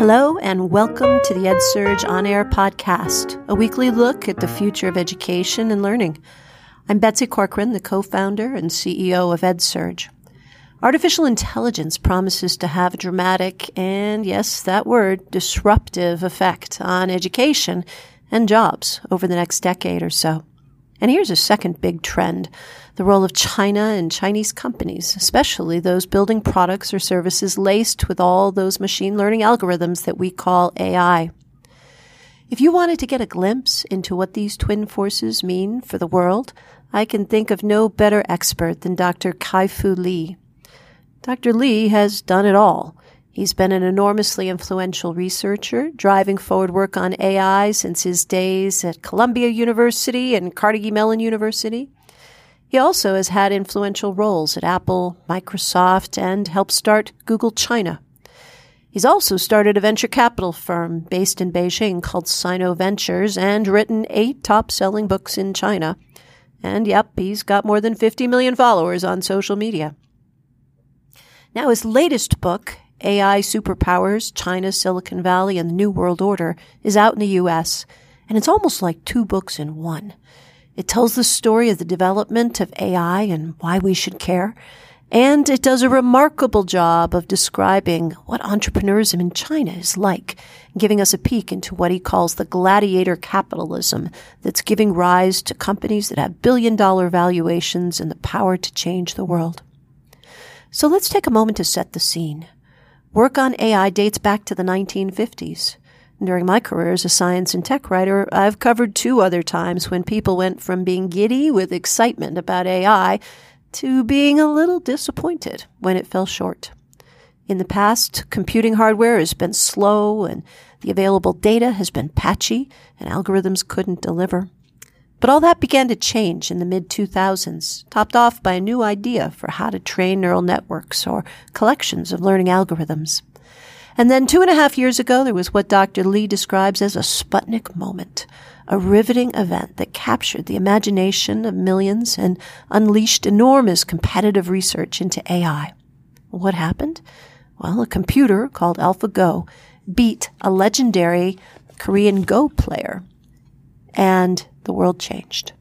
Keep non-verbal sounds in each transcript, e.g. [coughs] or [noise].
Hello, and welcome to the EdSurge On Air podcast, a weekly look at the future of education and learning. I'm Betsy Corcoran, the co founder and CEO of EdSurge. Artificial intelligence promises to have a dramatic and, yes, that word, disruptive effect on education and jobs over the next decade or so. And here's a second big trend the role of China and Chinese companies, especially those building products or services laced with all those machine learning algorithms that we call AI. If you wanted to get a glimpse into what these twin forces mean for the world, I can think of no better expert than Dr. Kai-Fu Lee. Dr. Lee has done it all. He's been an enormously influential researcher, driving forward work on AI since his days at Columbia University and Carnegie Mellon University. He also has had influential roles at Apple, Microsoft, and helped start Google China. He's also started a venture capital firm based in Beijing called Sino Ventures and written eight top selling books in China. And yep, he's got more than 50 million followers on social media. Now, his latest book, AI Superpowers, China, Silicon Valley, and the New World Order, is out in the US, and it's almost like two books in one. It tells the story of the development of AI and why we should care. And it does a remarkable job of describing what entrepreneurism in China is like, giving us a peek into what he calls the gladiator capitalism that's giving rise to companies that have billion dollar valuations and the power to change the world. So let's take a moment to set the scene. Work on AI dates back to the 1950s. During my career as a science and tech writer, I've covered two other times when people went from being giddy with excitement about AI to being a little disappointed when it fell short. In the past, computing hardware has been slow and the available data has been patchy and algorithms couldn't deliver. But all that began to change in the mid 2000s, topped off by a new idea for how to train neural networks or collections of learning algorithms. And then two and a half years ago, there was what Dr. Lee describes as a Sputnik moment, a riveting event that captured the imagination of millions and unleashed enormous competitive research into AI. What happened? Well, a computer called AlphaGo beat a legendary Korean Go player and the world changed.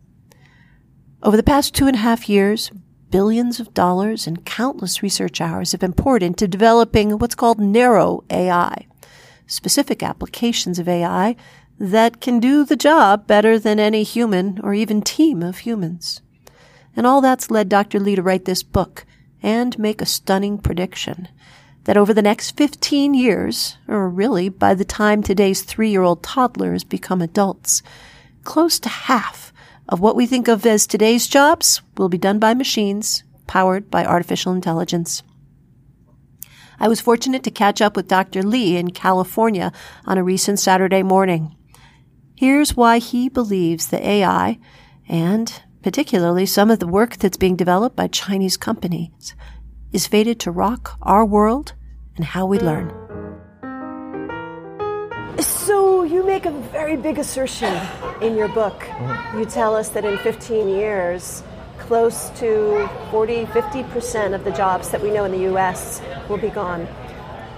Over the past two and a half years, billions of dollars and countless research hours have been poured into developing what's called narrow AI, specific applications of AI that can do the job better than any human or even team of humans. And all that's led Dr. Lee to write this book and make a stunning prediction that over the next 15 years, or really by the time today's three year old toddlers become adults, close to half of what we think of as today's jobs will be done by machines powered by artificial intelligence. I was fortunate to catch up with Dr. Lee in California on a recent Saturday morning. Here's why he believes the AI, and particularly some of the work that's being developed by Chinese companies, is fated to rock our world and how we learn. So you make a very big assertion in your book. You tell us that in 15 years, close to 40, 50% of the jobs that we know in the US will be gone.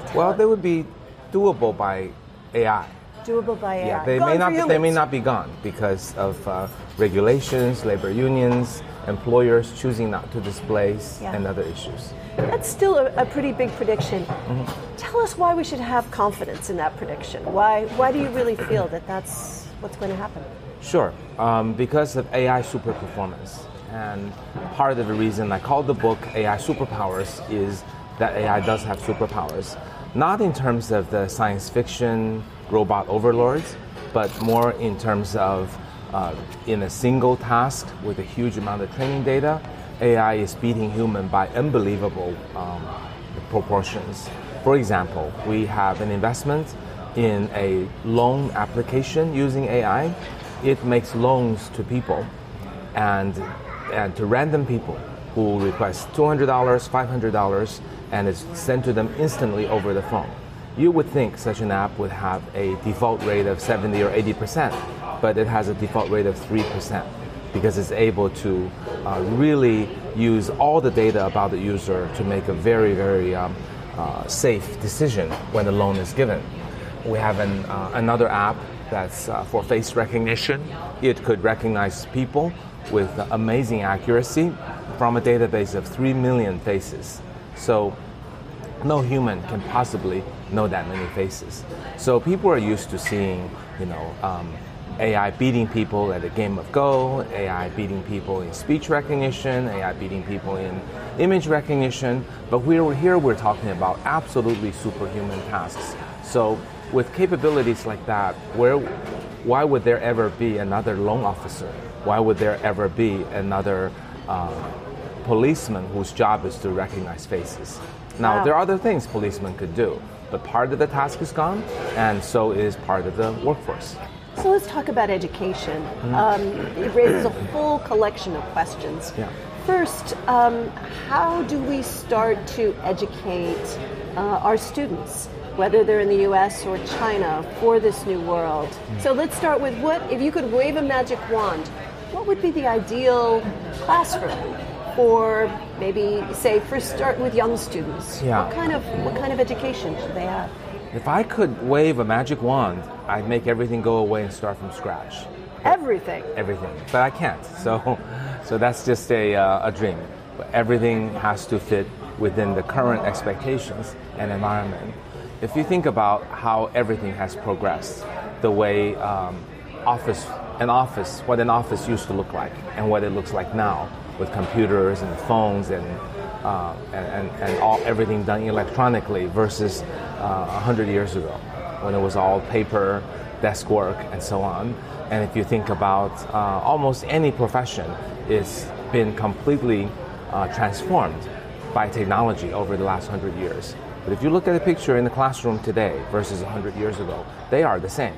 Tell well, they would be doable by AI. Doable by AI. Yeah, they gone may not. Humans. They may not be gone because of uh, regulations, labor unions, employers choosing not to displace, yeah. and other issues. That's still a, a pretty big prediction. Mm-hmm. Tell us why we should have confidence in that prediction. Why, why do you really feel that that's what's going to happen? Sure, um, because of AI super performance. And part of the reason I called the book AI Superpowers is that AI does have superpowers. Not in terms of the science fiction robot overlords, but more in terms of uh, in a single task with a huge amount of training data, AI is beating human by unbelievable um, proportions. For example, we have an investment in a loan application using AI. It makes loans to people and, and to random people who request $200, $500, and it's sent to them instantly over the phone. You would think such an app would have a default rate of 70 or 80 percent but it has a default rate of 3% because it's able to uh, really use all the data about the user to make a very, very um, uh, safe decision when the loan is given. we have an, uh, another app that's uh, for face recognition. It could recognize people with amazing accuracy from a database of 3 million faces. So no human can possibly know that many faces. So people are used to seeing, you know, um, AI beating people at a game of Go, AI beating people in speech recognition, AI beating people in image recognition. But we're, here we're talking about absolutely superhuman tasks. So with capabilities like that, where, why would there ever be another loan officer? Why would there ever be another uh, policeman whose job is to recognize faces? Now, Wow. there are other things policemen could do, but part of the task is gone, and so is part of the workforce. So let's talk about education. Um, it raises a full collection of questions. Yeah. First, um, how do we start to educate uh, our students, whether they're in the US or China, for this new world? So let's start with what, if you could wave a magic wand, what would be the ideal classroom for maybe, say, first start with young students? Yeah. What kind of, what kind of education should they have? If I could wave a magic wand, I'd make everything go away and start from scratch. Everything. Everything, but I can't. [laughs] So, so that's just a, uh, a dream. But everything has to fit within the current expectations and environment. If you think about how everything has progressed, the way um, office, an office, what an office used to look like, and what it looks like now, with computers and phones and uh, and, and, and all everything done electronically versus uh, 100 years ago when it was all paper, desk work, and so on. And if you think about uh, almost any profession, it's been completely uh, transformed by technology over the last 100 years. But if you look at a picture in the classroom today versus 100 years ago, they are the same.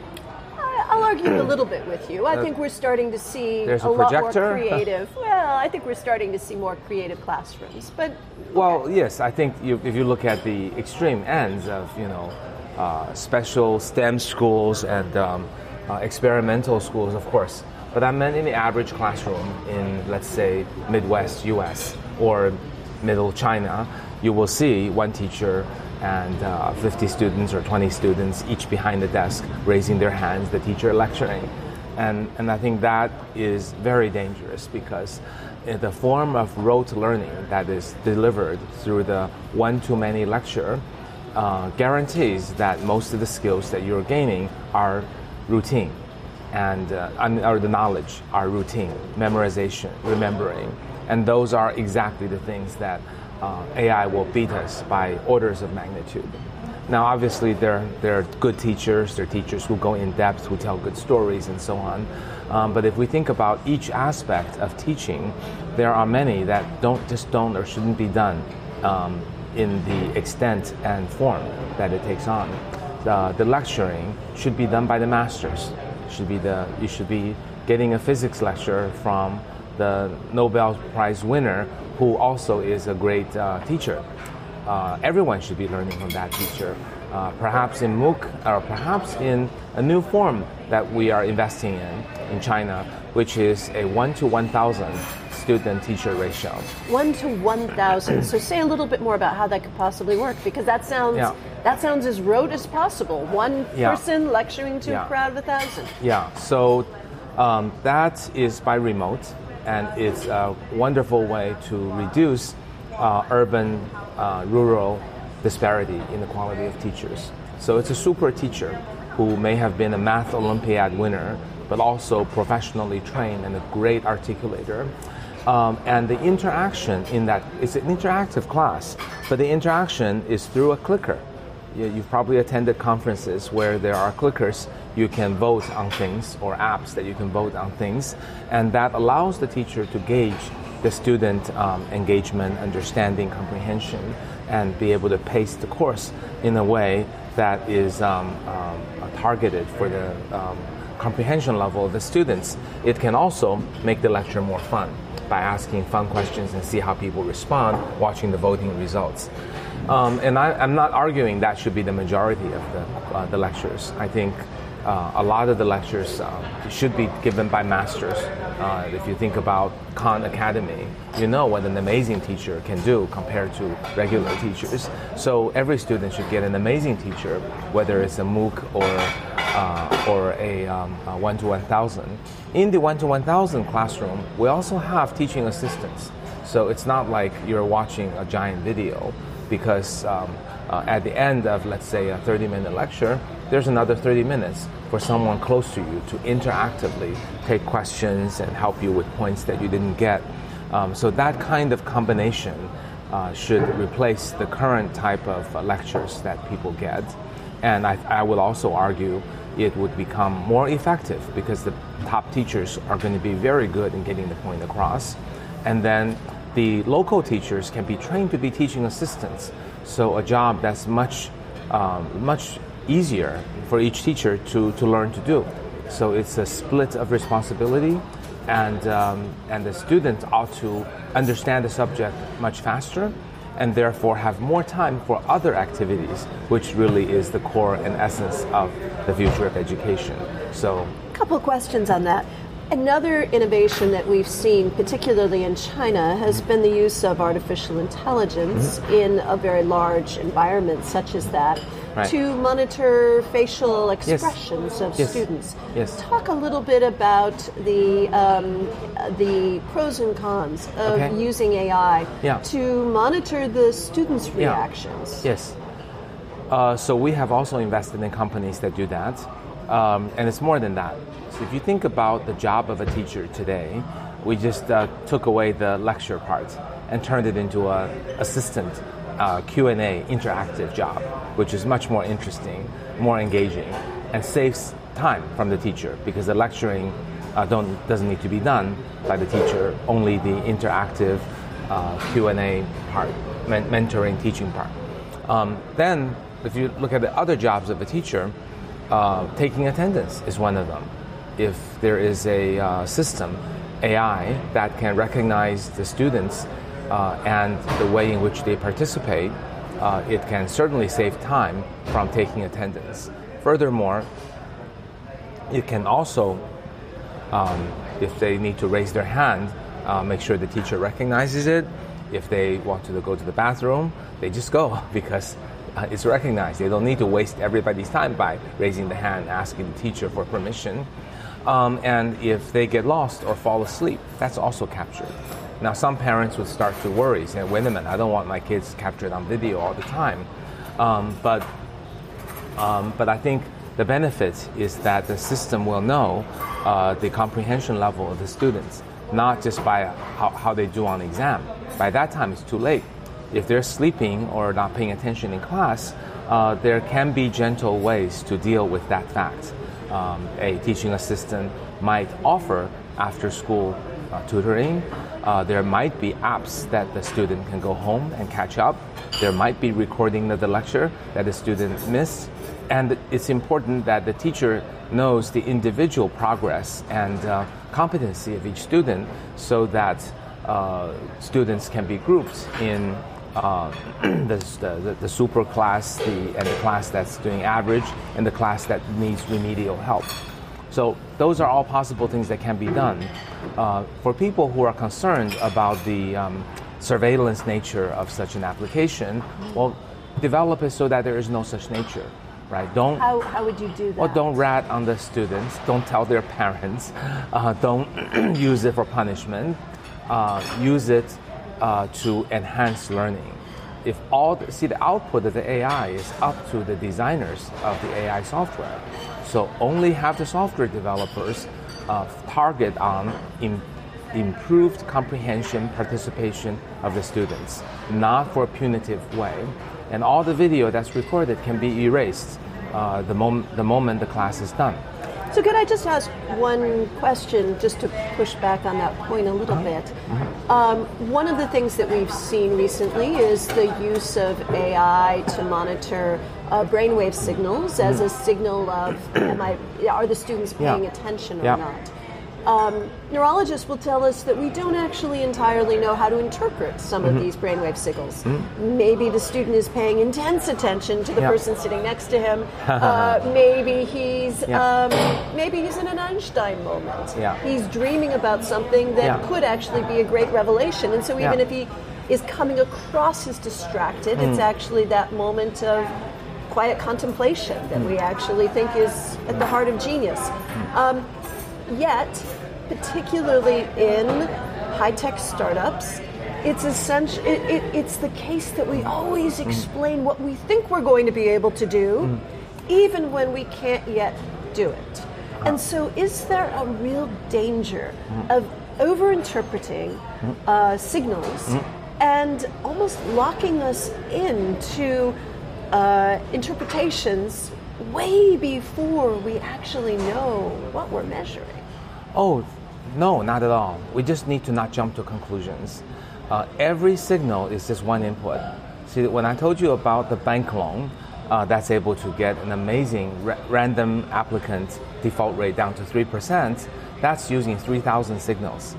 I'll argue a little bit with you. I think we're starting to see There's a lot more [laughs] creative. Well, I think we're starting to see more creative classrooms. But Well, yes, I think you, if you look at the extreme ends of you know uh, special STEM schools and um, uh, experimental schools, of course. But I meant in the average classroom in let's say Midwest U.S. or Middle China, you will see one teacher and uh, 50 students or 20 students each behind the desk raising their hands, the teacher lecturing. And, and I think that is very dangerous because the form of rote learning that is delivered through the one to many lecture uh, guarantees that most of the skills that you're gaining are routine and uh, or the knowledge are routine, memorization, remembering, and those are exactly the things that uh, AI will beat us by orders of magnitude. Now, obviously, there there are good teachers, there are teachers who go in depth, who tell good stories, and so on. Um, but if we think about each aspect of teaching, there are many that don't just don't or shouldn't be done um, in the extent and form that it takes on. The, the lecturing should be done by the masters. Should be the you should be getting a physics lecture from the Nobel Prize winner, who also is a great uh, teacher. Uh, everyone should be learning from that teacher. Uh, perhaps in MOOC or perhaps in a new form that we are investing in in China, which is a one to 1,000 student teacher ratio. one to one thousand. so say a little bit more about how that could possibly work, because that sounds Yeah. that sounds as rote as possible. One Yeah. person lecturing to Yeah. a crowd of a thousand. Yeah, so um, that is by remote, and it's a wonderful way to reduce uh, urban uh, rural disparity in the quality of teachers. So it's a super teacher who may have been a math Olympiad winner, but also professionally trained and a great articulator. Um, and the interaction in that it's an interactive class, but the interaction is through a clicker. You've probably attended conferences where there are clickers you can vote on things or apps that you can vote on things, and that allows the teacher to gauge the student um, engagement, understanding, comprehension, and be able to pace the course in a way that is um, um, targeted for the um, comprehension level of the students. It can also make the lecture more fun by asking fun questions and see how people respond watching the voting results. Um, and I, I'm not arguing that should be the majority of the, uh, the lectures. I think uh, a lot of the lectures uh, should be given by masters. Uh, if you think about Khan Academy, you know what an amazing teacher can do compared to regular teachers. So every student should get an amazing teacher, whether it's a MOOC or uh, or a, um, a one to one thousand. In the one to one thousand classroom, we also have teaching assistants. So it's not like you're watching a giant video because um, uh, at the end of, let's say, a 30 minute lecture, there's another 30 minutes for someone close to you to interactively take questions and help you with points that you didn't get. Um, so that kind of combination uh, should replace the current type of uh, lectures that people get. And I, I will also argue it would become more effective because the top teachers are going to be very good in getting the point across. And then the local teachers can be trained to be teaching assistants. So a job that's much, um, much easier for each teacher to, to learn to do. So it's a split of responsibility, and, um, and the student ought to understand the subject much faster and therefore have more time for other activities, which really is the core and essence of the future of education. So, a couple questions on that. Another innovation that we've seen, particularly in China, has been the use of artificial intelligence mm-hmm. in a very large environment such as that right. to monitor facial expressions yes. of yes. students. Yes. Talk a little bit about the um, the pros and cons of okay. using AI yeah. to monitor the students' reactions. Yeah. Yes. Uh, so we have also invested in companies that do that, um, and it's more than that. So if you think about the job of a teacher today, we just uh, took away the lecture part and turned it into a assistant uh, Q&A interactive job, which is much more interesting, more engaging, and saves time from the teacher because the lecturing uh, doesn't need to be done by the teacher, only the interactive uh, Q&A part, men- mentoring, teaching part. Um, then, if you look at the other jobs of a teacher, uh, taking attendance is one of them. If there is a uh, system, AI, that can recognize the students uh, and the way in which they participate, uh, it can certainly save time from taking attendance. Furthermore, it can also, um, if they need to raise their hand, uh, make sure the teacher recognizes it. If they want to go to the bathroom, they just go [laughs] because uh, it's recognized. They don't need to waste everybody's time by raising the hand, asking the teacher for permission. Um, and if they get lost or fall asleep, that's also captured. Now, some parents would start to worry, saying, wait a minute, I don't want my kids captured on video all the time. Um, but, um, but I think the benefit is that the system will know uh, the comprehension level of the students, not just by how, how they do on exam. By that time, it's too late. If they're sleeping or not paying attention in class, uh, there can be gentle ways to deal with that fact. Um, a teaching assistant might offer after school uh, tutoring uh, there might be apps that the student can go home and catch up. There might be recording of the lecture that the student missed. And it's important that the teacher knows the individual progress and uh, competency of each student so that uh, students can be grouped in uh, [clears throat] the, the, the, super class the, and the class that's doing average and the class that needs remedial help. So those are all possible things that can be done. Uh, for people who are concerned about the um, surveillance nature of such an application, well, develop it so that there is no such nature. Right? Don't. How, how would you do that? Well, don't rat on the students. Don't tell their [laughs] parents. Uh, don't [clears throat] use it for punishment. Uh, use it uh, to enhance learning if all the, see the output of the AI is up to the designers of the AI software. So only have the software developers uh, target on improved comprehension participation of the students, not for a punitive way. And all the video that's recorded can be erased uh, the, mom- the moment the class is done. So, could I just ask one question just to push back on that point a little uh-huh. bit? Mm-hmm. Um, one of the things that we've seen recently is the use of AI to monitor uh, brainwave signals as mm-hmm. a signal of am I, are the students paying yeah. attention or yeah. not? Um, neurologists will tell us that we don't actually entirely know how to interpret some Mm-hmm. of these brainwave signals. Maybe the student is paying intense attention to the Yeah. person sitting next to him. [laughs] uh, maybe he's Yeah. um, maybe he's in an Einstein moment. Yeah. He's dreaming about something that Yeah. could actually be a great revelation, and so even Yeah. if he is coming across as distracted, it's Mm. actually that moment of quiet contemplation that we actually think is at the heart of genius. Um, yet, particularly in high tech startups, it's essential. It, it, it's the case that we always mm-hmm. explain what we think we're going to be able to do, mm-hmm. even when we can't yet do it. And so, is there a real danger mm-hmm. of overinterpreting uh, signals and almost locking us into uh, interpretations way before we actually know what we're measuring? Oh, no, not at all. We just need to not jump to conclusions. Uh, every signal is just one input. See, when I told you about the bank loan, uh, that's able to get an amazing ra- random applicant default rate down to 3%, that's using 3,000 signals.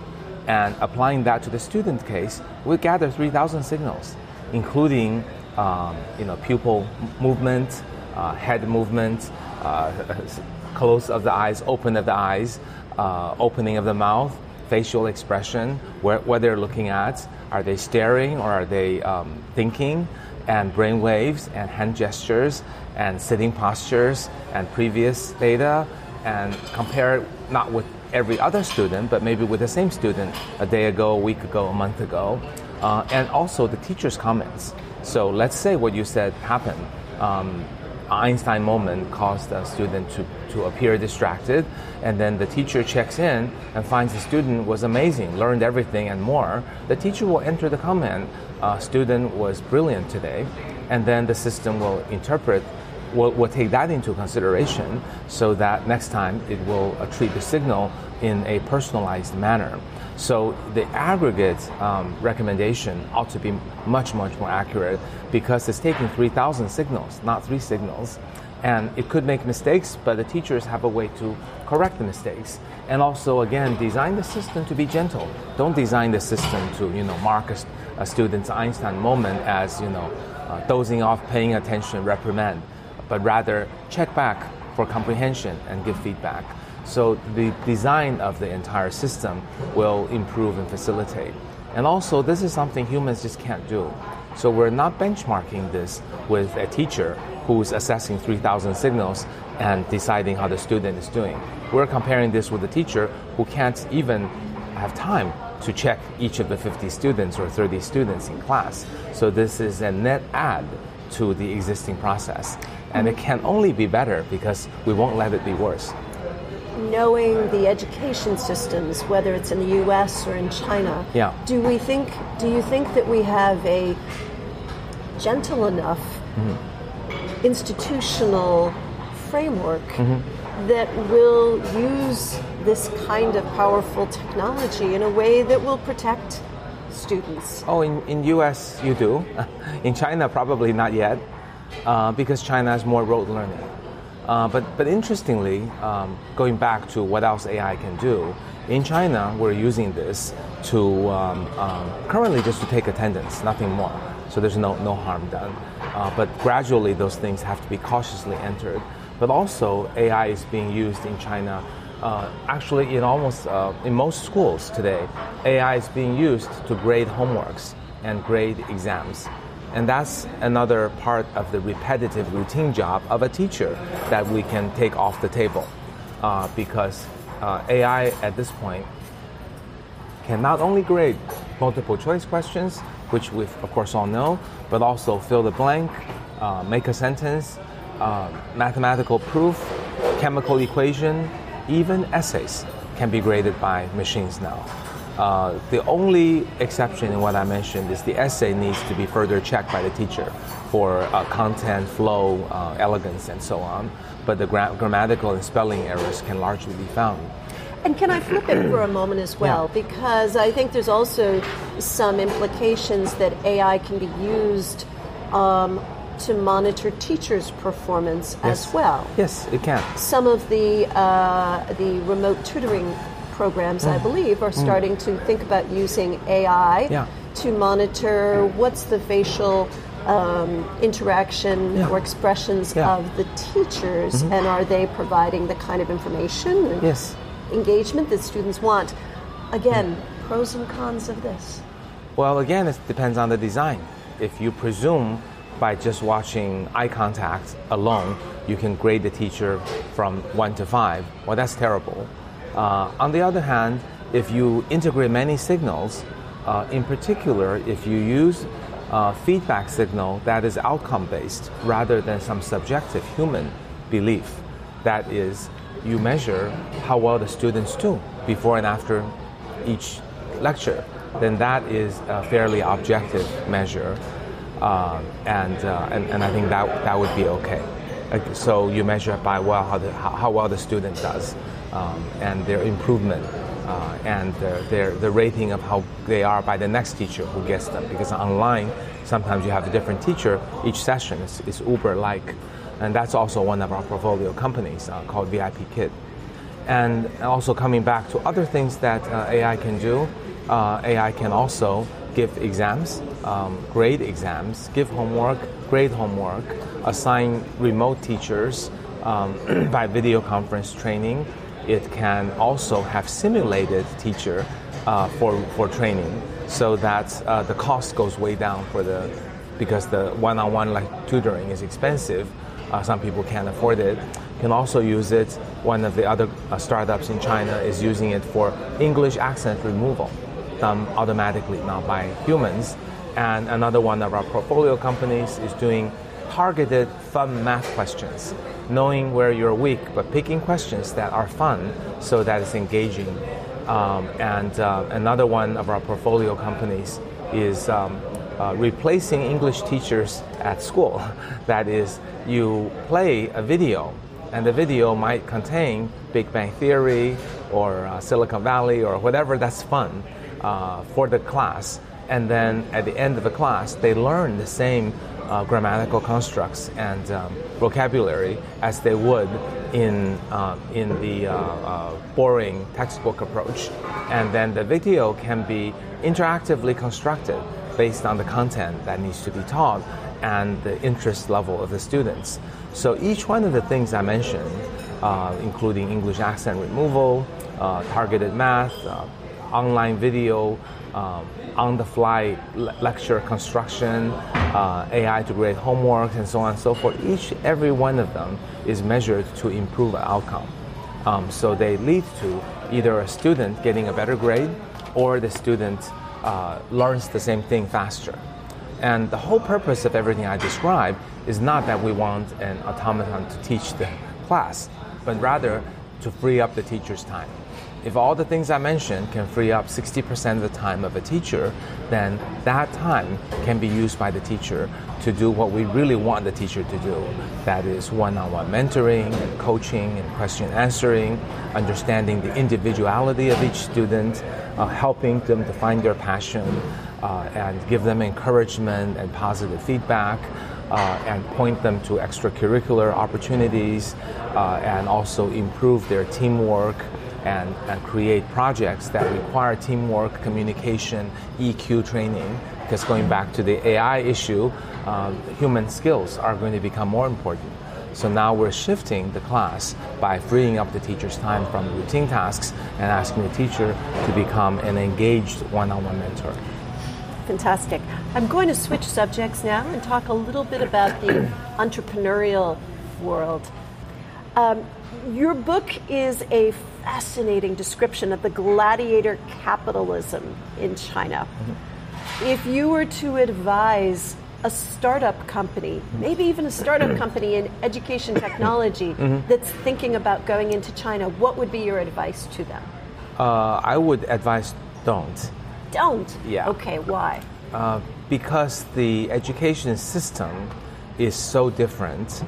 And applying that to the student case, we gather 3,000 signals, including um, you know, pupil movement, uh, head movement, uh, [laughs] close of the eyes, open of the eyes, uh, opening of the mouth, facial expression, what they're looking at. Are they staring or are they um, thinking? And brain waves and hand gestures and sitting postures and previous data and compare it not with every other student, but maybe with the same student a day ago, a week ago, a month ago. Uh, and also the teacher's comments. So let's say what you said happened. Um, Einstein moment caused a student to, to appear distracted, and then the teacher checks in and finds the student was amazing, learned everything and more. The teacher will enter the comment, uh, student was brilliant today, and then the system will interpret, will, will take that into consideration so that next time it will uh, treat the signal in a personalized manner. So the aggregate um, recommendation ought to be much, much more accurate because it's taking 3,000 signals, not three signals. And it could make mistakes, but the teachers have a way to correct the mistakes. And also, again, design the system to be gentle. Don't design the system to, you know, mark a, a student's Einstein moment as, you know, uh, dozing off, paying attention, reprimand, but rather check back for comprehension and give feedback. So the design of the entire system will improve and facilitate. And also, this is something humans just can't do. So we're not benchmarking this with a teacher who's assessing 3,000 signals and deciding how the student is doing. We're comparing this with a teacher who can't even have time to check each of the 50 students or 30 students in class. So this is a net add to the existing process. And it can only be better because we won't let it be worse. Knowing the education systems, whether it's in the U.S. or in China, Yeah. do we think? Do you think that we have a gentle enough institutional framework that will use this kind of powerful technology in a way that will protect students? Oh, in, in US you do. [laughs] In China, probably not yet, uh, because China has more rote learning. Uh, but, but interestingly, um, going back to what else AI can do, in China, we're using this to um, um, currently just to take attendance, nothing more. So there's no, no harm done. Uh, but gradually, those things have to be cautiously entered. But also, AI is being used in China. Uh, actually, in almost uh, in most schools today, AI is being used to grade homeworks and grade exams. And that's another part of the repetitive routine job of a teacher that we can take off the table. Uh, because uh, AI at this point can not only grade multiple choice questions, which we of course all know, but also fill the blank, uh, make a sentence, uh, mathematical proof, chemical equation, even essays can be graded by machines now. Uh, the only exception in what I mentioned is the essay needs to be further checked by the teacher for uh, content, flow, uh, elegance, and so on. But the gra- grammatical and spelling errors can largely be found. And can I flip it for a moment as well? Because I think there's also some implications that AI can be used um, to monitor teachers' performance as well. Yes, it can. Some of the uh, the remote tutoring programs, I mm. believe, are mm. starting to think about using AI Yeah. to monitor what's the facial um, interaction Yeah. or expressions Yeah. of the teachers, mm-hmm. and are they providing the kind of information and Yes. engagement that students want? Again, mm. pros and cons of this. Well, again, it depends on the design. If you presume by just watching eye contact alone, you can grade the teacher from one to five, well, that's terrible. Uh, on the other hand, if you integrate many signals, uh, in particular, if you use uh, feedback signal that is outcome based rather than some subjective human belief, that is, you measure how well the students do before and after each lecture, then that is a fairly objective measure, uh, and, uh, and and I think that that would be okay. So you measure by well how, the, how well the student does, um, and their improvement, uh, and their, their the rating of how they are by the next teacher who gets them. Because online, sometimes you have a different teacher each session. is is Uber-like, and that's also one of our portfolio companies uh, called VIP Kid. And also coming back to other things that uh, AI can do, uh, AI can also give exams, um, grade exams, give homework, grade homework, assign remote teachers um, [clears throat] by video conference training. It can also have simulated teacher uh, for, for training so that uh, the cost goes way down for the because the one-on-one like tutoring is expensive. Uh, some people can't afford it. Can also use it. One of the other uh, startups in China is using it for English accent removal, done automatically, not by humans. And another one of our portfolio companies is doing targeted fun math questions, knowing where you're weak, but picking questions that are fun so that it's engaging. Um, and uh, another one of our portfolio companies is um, uh, replacing English teachers at school. [laughs] That is, you play a video, and the video might contain Big Bang Theory or uh, Silicon Valley or whatever that's fun uh, for the class. And then at the end of the class, they learn the same uh, grammatical constructs and um, vocabulary as they would in, uh, in the uh, uh, boring textbook approach. And then the video can be interactively constructed based on the content that needs to be taught and the interest level of the students. So each one of the things I mentioned, uh, including English accent removal, uh, targeted math, online video, um, on the fly le- lecture construction, uh, AI to grade homework, and so on and so forth. Each, every one of them is measured to improve outcome. Um, so they lead to either a student getting a better grade or the student uh, learns the same thing faster. And the whole purpose of everything I describe is not that we want an automaton to teach the class, but rather to free up the teacher's time. If all the things I mentioned can free up 60% of the time of a teacher, then that time can be used by the teacher to do what we really want the teacher to do. That is one on one mentoring and coaching and question answering, understanding the individuality of each student, uh, helping them to find their passion, uh, and give them encouragement and positive feedback. Uh, and point them to extracurricular opportunities uh, and also improve their teamwork and, and create projects that require teamwork, communication, EQ training. Because going back to the AI issue, um, human skills are going to become more important. So now we're shifting the class by freeing up the teacher's time from routine tasks and asking the teacher to become an engaged one on one mentor. Fantastic. I'm going to switch subjects now and talk a little bit about the [coughs] entrepreneurial world. Um, your book is a fascinating description of the gladiator capitalism in China. Mm-hmm. If you were to advise a startup company, maybe even a startup mm-hmm. company in education technology mm-hmm. that's thinking about going into China, what would be your advice to them? Uh, I would advise don't. Don't? Yeah. Okay, why? Uh, because the education system is so different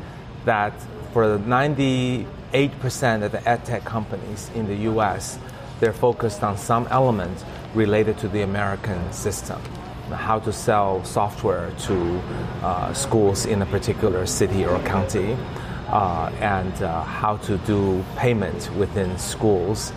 that for 90 8% of the edtech companies in the US, they're focused on some element related to the American system. How to sell software to uh, schools in a particular city or county, uh, and uh, how to do payment within schools.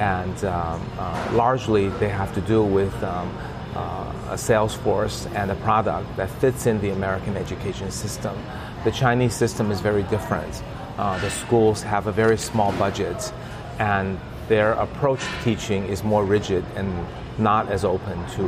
And um, uh, largely, they have to do with um, uh, a sales force and a product that fits in the American education system. The Chinese system is very different. Uh, the schools have a very small budget, and their approach to teaching is more rigid and not as open to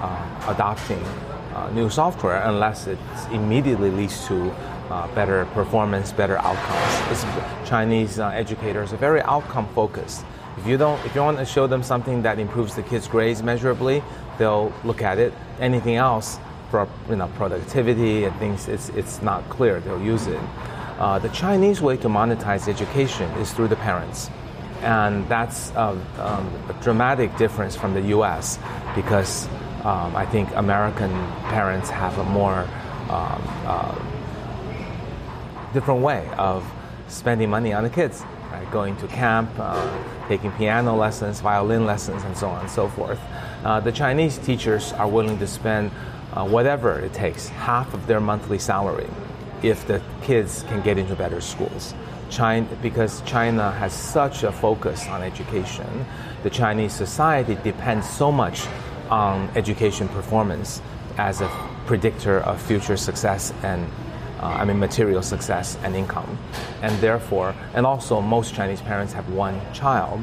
uh, adopting uh, new software unless it immediately leads to uh, better performance, better outcomes. It's, Chinese uh, educators are very outcome focused. If you don't, if you want to show them something that improves the kids' grades measurably, they'll look at it. Anything else, for you know, productivity and things, it's it's not clear. They'll use it. Uh, the Chinese way to monetize education is through the parents, and that's a, um, a dramatic difference from the U.S. because um, I think American parents have a more um, uh, different way of spending money on the kids, right? Going to camp, uh, taking piano lessons, violin lessons, and so on and so forth. Uh, the Chinese teachers are willing to spend uh, whatever it takes, half of their monthly salary, if the kids can get into better schools. China, because China has such a focus on education, the Chinese society depends so much on education performance as a predictor of future success and uh, I mean material success and income. And therefore, and also most Chinese parents have one child.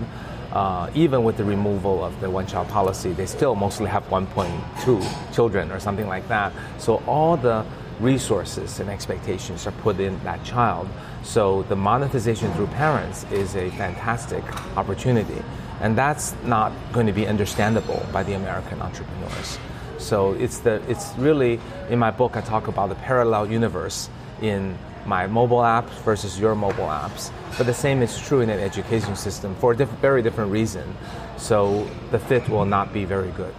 Uh, even with the removal of the one child policy, they still mostly have 1.2 children or something like that. So all the resources and expectations are put in that child. So the monetization through parents is a fantastic opportunity. And that's not going to be understandable by the American entrepreneurs. So it's the it's really in my book I talk about the parallel universe in my mobile apps versus your mobile apps. But the same is true in an education system for a diff- very different reason. So the fit will not be very good.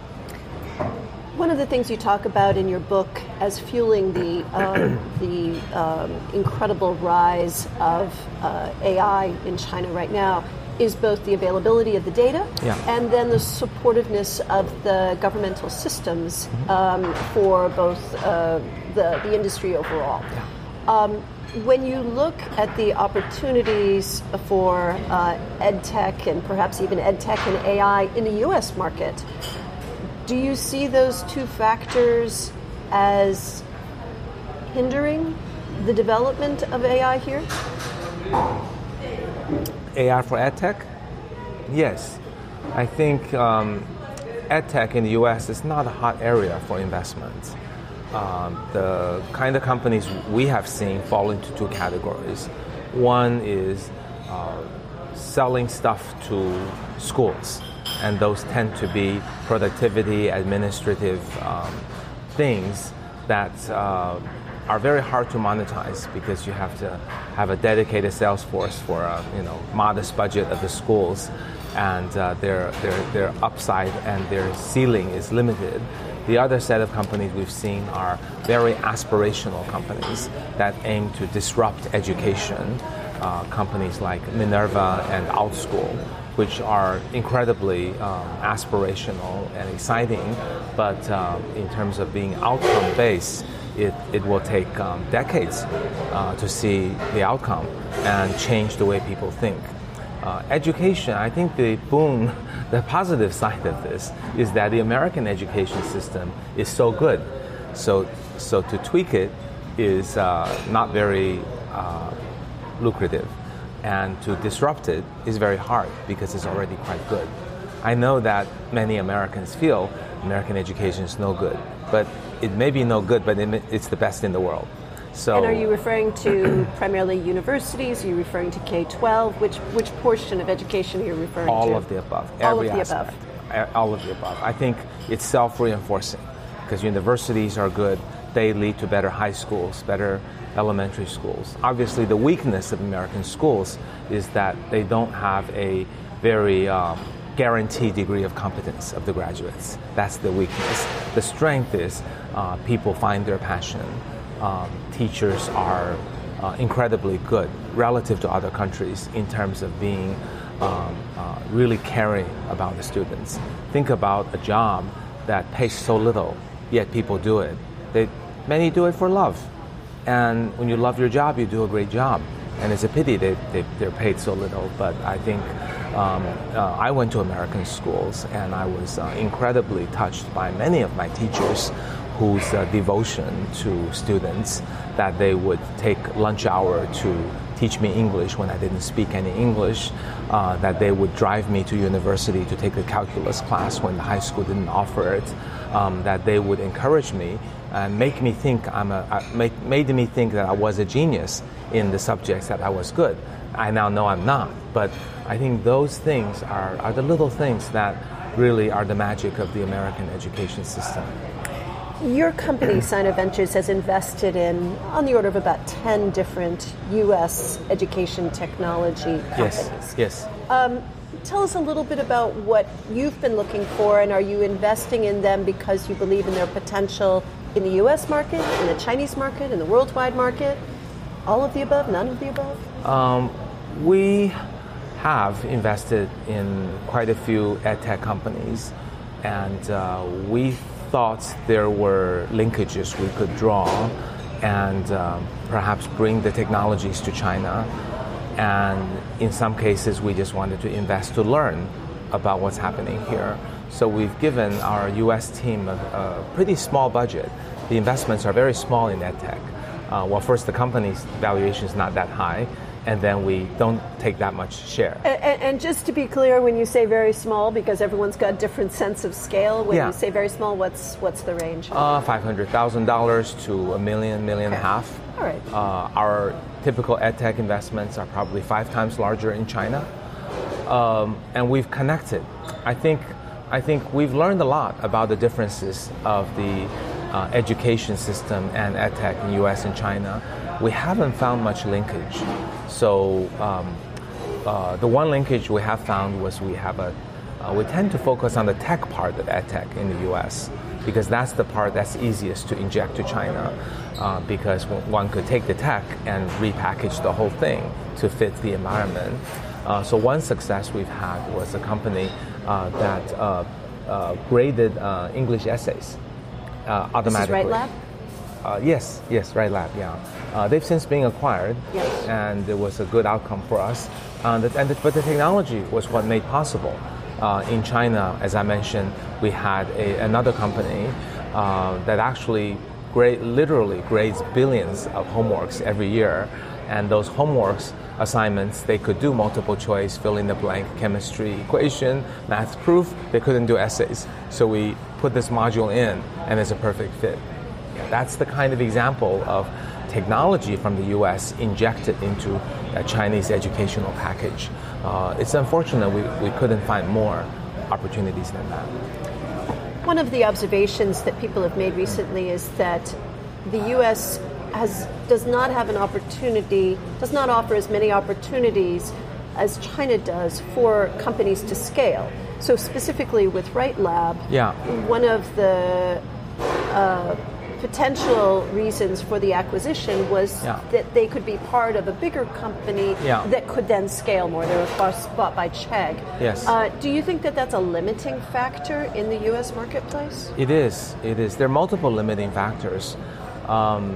One of the things you talk about in your book as fueling the um, [clears throat] the um, incredible rise of uh, AI in China right now is both the availability of the data Yeah. and then the supportiveness of the governmental systems um, for both uh, the, the industry overall. Um, when you look at the opportunities for uh, ed tech and perhaps even ed tech and AI in the US market, do you see those two factors as hindering the development of AI here? AI for edtech? Yes. I think um, edtech in the US is not a hot area for investment. Um, the kind of companies we have seen fall into two categories. One is uh, selling stuff to schools, and those tend to be productivity, administrative um, things that uh, are very hard to monetize because you have to have a dedicated sales force for a you know modest budget of the schools, and uh, their, their their upside and their ceiling is limited. The other set of companies we've seen are very aspirational companies that aim to disrupt education. Uh, companies like Minerva and OutSchool, which are incredibly um, aspirational and exciting, but uh, in terms of being outcome based, it, it will take um, decades uh, to see the outcome and change the way people think. Uh, education, I think the boon, [laughs] the positive side of this is that the American education system is so good. So, so to tweak it is uh, not very uh, lucrative, and to disrupt it is very hard because it's already quite good. I know that many Americans feel American education is no good, but it may be no good, but it's the best in the world. So, And are you referring to [clears throat] primarily universities? Are you referring to K 12? Which, which portion of education are you referring all to? All of the above, All of the aspect, above. All of the above. I think it's self-reinforcing because universities are good; they lead to better high schools, better elementary schools. Obviously, the weakness of American schools is that they don't have a very um, guaranteed degree of competence of the graduates. That's the weakness. The strength is uh, people find their passion. Um, teachers are uh, incredibly good relative to other countries in terms of being um, uh, really caring about the students. Think about a job that pays so little, yet people do it. They, many do it for love. And when you love your job, you do a great job. and it's a pity they, they, they're paid so little. But I think um, uh, I went to American schools, and I was uh, incredibly touched by many of my teachers whose uh, devotion to students that they would take lunch hour to teach me English when I didn't speak any English, uh, that they would drive me to university to take a calculus class when the high school didn't offer it, um, that they would encourage me and make me think I'm a, make, made me think that I was a genius in the subjects that I was good. I now know I'm not, but I think those things are, are the little things that really are the magic of the American education system. Your company, Sinovation Ventures, has invested in on the order of about 10 different U.S. education technology companies. Yes, yes. Um, tell us a little bit about what you've been looking for, and are you investing in them because you believe in their potential in the U.S. market, in the Chinese market, in the worldwide market? All of the above, none of the above? Um, we have invested in quite a few ed tech companies, and uh, we thought there were linkages we could draw and um, perhaps bring the technologies to China. And in some cases, we just wanted to invest to learn about what's happening here. So we've given our US team a, a pretty small budget. The investments are very small in EdTech. Uh, well, first, the company's valuation is not that high and then we don't take that much share. And, and, just to be clear, when you say very small, because everyone's got a different sense of scale, when yeah. you say very small, what's what's the range? Uh, Five hundred thousand dollars to a million, million okay. and a half. All right. Uh, our typical edtech investments are probably five times larger in China, um, and we've connected. I think I think we've learned a lot about the differences of the uh, education system and edtech in U.S. and China we haven't found much linkage. So um, uh, the one linkage we have found was we have a uh, we tend to focus on the tech part of edtech in the U.S. because that's the part that's easiest to inject to China. Uh, because one could take the tech and repackage the whole thing to fit the environment. Uh, so one success we've had was a company uh, that uh, graded English essays automatically. This is Lab? Uh, yes, yes, WriteLab, yeah. Uh, they've since been acquired, yes. and it was a good outcome for us. Uh, the, and the, but the technology was what made possible. Uh, in China, as I mentioned, we had a, another company uh, that actually grade, literally grades billions of homeworks every year, and those homeworks assignments they could do multiple choice, fill in the blank, chemistry equation, math proof. They couldn't do essays, so we put this module in, and it's a perfect fit. That's the kind of example of technology from the US injected into a Chinese educational package. Uh, it's unfortunate we, we couldn't find more opportunities than that. One of the observations that people have made recently is that the US has, does not have an opportunity, does not offer as many opportunities as China does for companies to scale. So specifically with WriteLab, yeah. one of the uh, potential reasons for the acquisition was yeah. that they could be part of a bigger company yeah. that could then scale more. They were bought by Chegg. Yes. Uh, do you think that that's a limiting factor in the U.S. marketplace? It is. It is. There are multiple limiting factors. Um,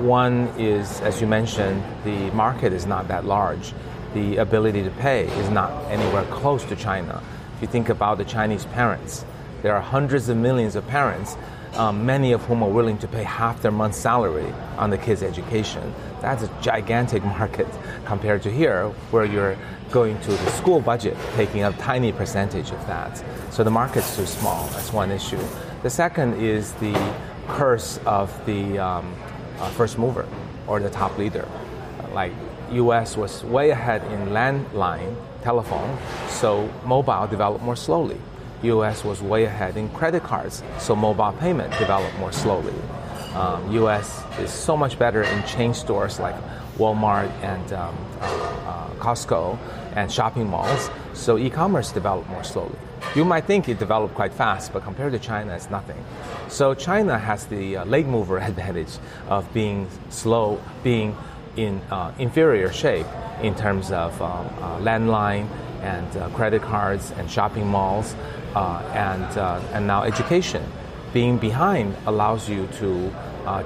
one is, as you mentioned, the market is not that large. The ability to pay is not anywhere close to China. If you think about the Chinese parents, there are hundreds of millions of parents um, many of whom are willing to pay half their month's salary on the kids' education. That's a gigantic [laughs] market compared to here, where you're going to the school budget, taking a tiny percentage of that. So the market's too small. That's one issue. The second is the curse of the um, first mover or the top leader. Like U.S. was way ahead in landline telephone, so mobile developed more slowly. US was way ahead in credit cards, so mobile payment developed more slowly. Um, US is so much better in chain stores like Walmart and um, uh, uh, Costco and shopping malls, so e commerce developed more slowly. You might think it developed quite fast, but compared to China, it's nothing. So China has the uh, late mover [laughs] advantage of being slow, being in uh, inferior shape in terms of um, uh, landline and uh, credit cards and shopping malls uh, and, and now education. Being behind allows you to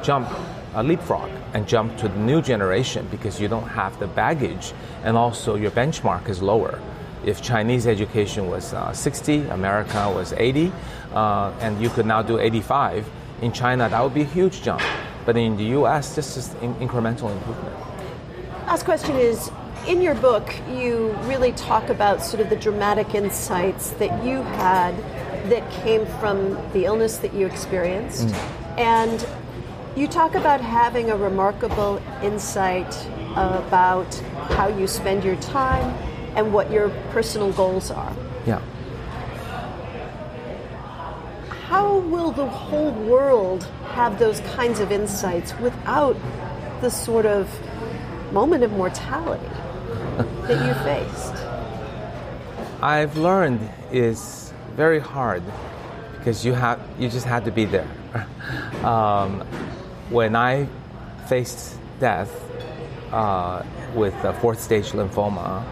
jump uh, leapfrog and jump to the new generation because you don't have the baggage and also your benchmark is lower. If Chinese education was uh, 60, America was 80, uh, and you could now do 85, in China that would be a huge jump. But in the US, this is in- incremental improvement. Last question is in your book, you really talk about sort of the dramatic insights that you had that came from the illness that you experienced. Mm. And you talk about having a remarkable insight about how you spend your time and what your personal goals are. Yeah. How will the whole world have those kinds of insights without the sort of moment of mortality [laughs] that you faced? I've learned is very hard because you have you just had to be there. [laughs] um, when I faced death uh, with a fourth stage lymphoma,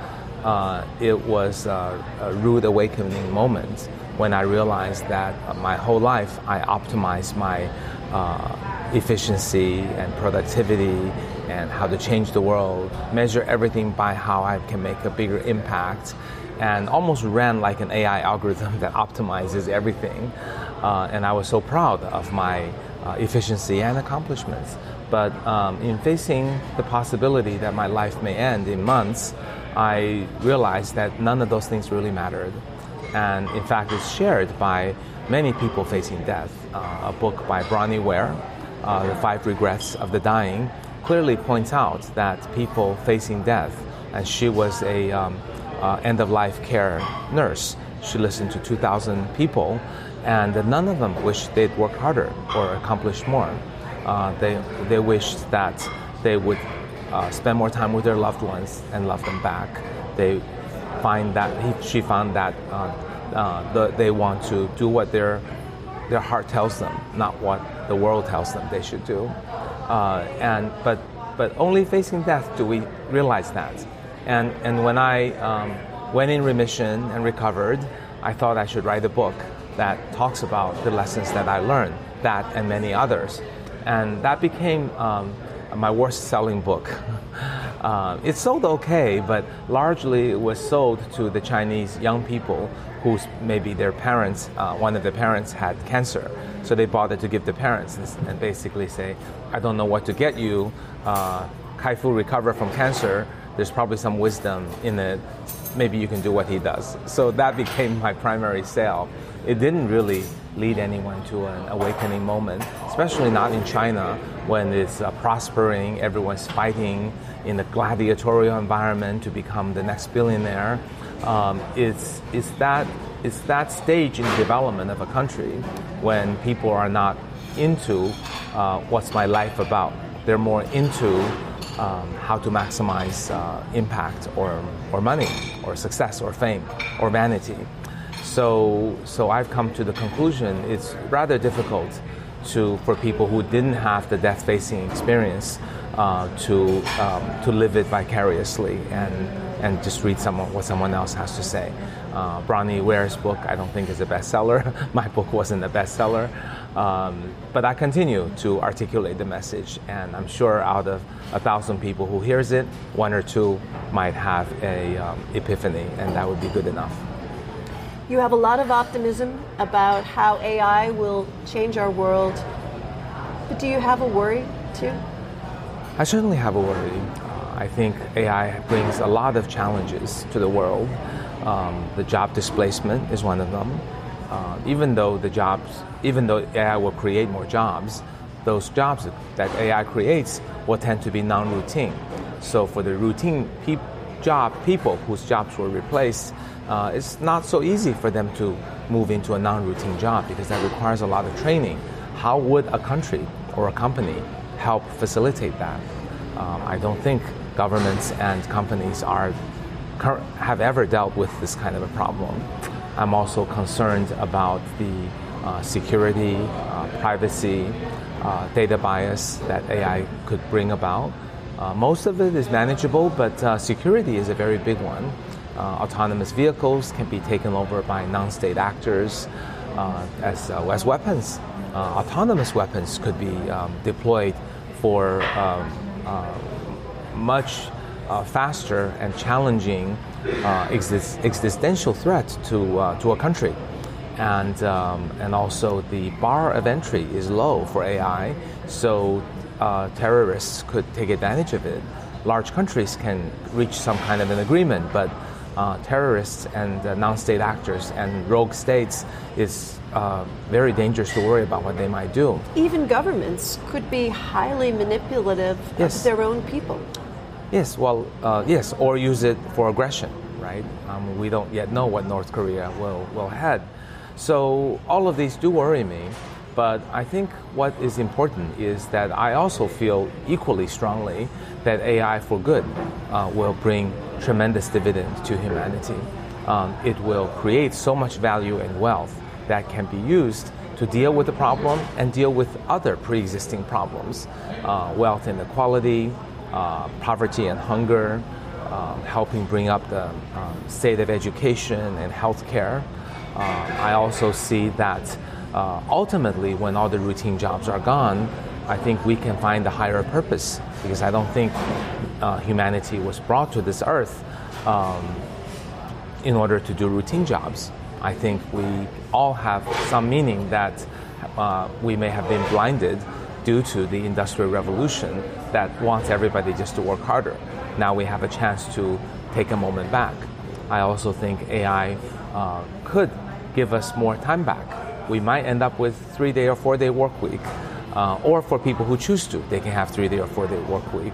uh, it was a, a, rude awakening moment when I realized that my whole life I optimized my uh, efficiency and productivity and how to change the world, measure everything by how I can make a bigger impact, and almost ran like an AI algorithm [laughs] that optimizes everything. Uh, and I was so proud of my uh, efficiency and accomplishments. But um, in facing the possibility that my life may end in months, I realized that none of those things really mattered. And in fact, it's shared by many people facing death. Uh, a book by Bronnie Ware, uh, The Five Regrets of the Dying, clearly points out that people facing death, and she was a um, uh, end of life care nurse. She listened to 2,000 people, and none of them wished they'd work harder or accomplished more. Uh, they, they wished that they would uh, spend more time with their loved ones and love them back. They find that he, she found that uh, uh, the, they want to do what their their heart tells them, not what the world tells them they should do. Uh, and but but only facing death do we realize that. And and when I um, went in remission and recovered, I thought I should write a book that talks about the lessons that I learned, that and many others. And that became um, my worst selling book. Uh, it sold okay, but largely it was sold to the Chinese young people whose maybe their parents, uh, one of their parents had cancer. So they bothered to give the parents and basically say, I don't know what to get you. Uh, Kai Fu recover from cancer. There's probably some wisdom in it. Maybe you can do what he does. So that became my primary sale. It didn't really lead anyone to an awakening moment, especially not in China when it's uh, prospering, everyone's fighting in a gladiatorial environment to become the next billionaire. Um, it's, it's, that, it's that stage in development of a country when people are not into uh, what's my life about. They're more into um, how to maximize uh, impact or, or money or success or fame or vanity. So, so I've come to the conclusion it's rather difficult to, for people who didn't have the death facing experience uh, to, um, to live it vicariously and, and just read someone, what someone else has to say. Uh, Bronnie Ware's book, I don't think is a bestseller. [laughs] My book wasn't a bestseller. Um, but I continue to articulate the message, and I'm sure out of a thousand people who hears it, one or two might have a um, epiphany, and that would be good enough. You have a lot of optimism about how AI will change our world, but do you have a worry too? I certainly have a worry. Uh, I think AI brings a lot of challenges to the world. Um, the job displacement is one of them. Uh, even though the jobs, even though AI will create more jobs, those jobs that AI creates will tend to be non-routine. So for the routine pe- job people whose jobs were replaced, uh, it's not so easy for them to move into a non-routine job because that requires a lot of training. How would a country or a company help facilitate that. Um, I don't think governments and companies are have ever dealt with this kind of a problem. I'm also concerned about the uh, security, uh, privacy, uh, data bias that AI could bring about. Uh, most of it is manageable, but uh, security is a very big one. Uh, autonomous vehicles can be taken over by non state actors as, as weapons. autonomous weapons could be um, deployed for um, uh, much uh, faster and challenging uh, exist- existential threat to, uh, to a country. And, um, and also, the bar of entry is low for AI, so uh, terrorists could take advantage of it. Large countries can reach some kind of an agreement, but uh, terrorists and uh, non state actors and rogue states is uh, very dangerous to worry about what they might do. Even governments could be highly manipulative Yes. of their own people. Yes, well, uh, yes, or use it for aggression, right? Um, we don't yet know what North Korea will, will head. So all of these do worry me, but I think what is important is that I also feel equally strongly that AI for good uh, will bring tremendous dividend to humanity. Um, it will create so much value and wealth that can be used to deal with the problem and deal with other pre-existing problems, uh, wealth inequality, uh, poverty and hunger, um, helping bring up the um, state of education and healthcare. Uh, I also see that uh, ultimately, when all the routine jobs are gone, I think we can find a higher purpose because I don't think uh, humanity was brought to this earth um, in order to do routine jobs. I think we all have some meaning that uh, we may have been blinded due to the Industrial Revolution that wants everybody just to work harder. Now we have a chance to take a moment back. I also think AI uh, could give us more time back. We might end up with three day or four day work week, uh, or for people who choose to, they can have three day or four day work week.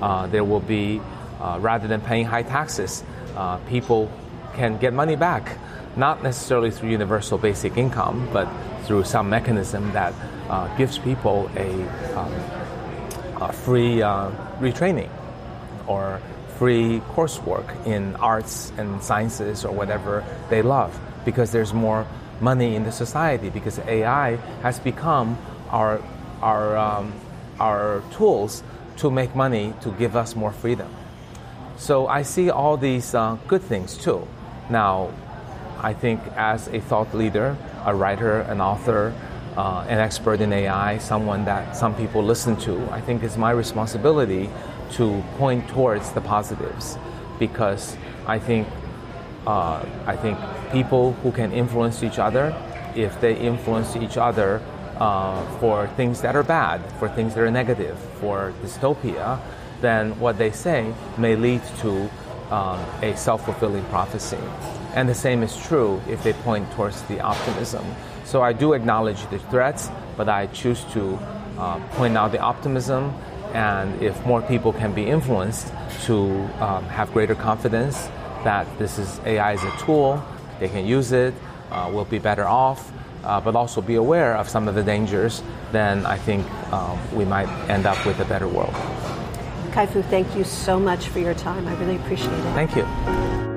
Uh, there will be, uh, rather than paying high taxes, uh, people can get money back, not necessarily through universal basic income, but through some mechanism that uh, gives people a, um, a free uh, retraining or free coursework in arts and sciences or whatever they love because there's more money in the society because AI has become our, our, um, our tools to make money to give us more freedom. So I see all these uh, good things too. Now, I think as a thought leader, a writer, an author, uh, an expert in AI, someone that some people listen to, I think it's my responsibility to point towards the positives because I think uh, I think people who can influence each other, if they influence each other uh, for things that are bad, for things that are negative, for dystopia, then what they say may lead to um, a self fulfilling prophecy. And the same is true if they point towards the optimism. So I do acknowledge the threats, but I choose to uh, point out the optimism. And if more people can be influenced to um, have greater confidence that this is AI is a tool, they can use it, uh, we'll be better off, uh, but also be aware of some of the dangers, then I think um, we might end up with a better world. Kai-Fu, thank you so much for your time. I really appreciate it. Thank you.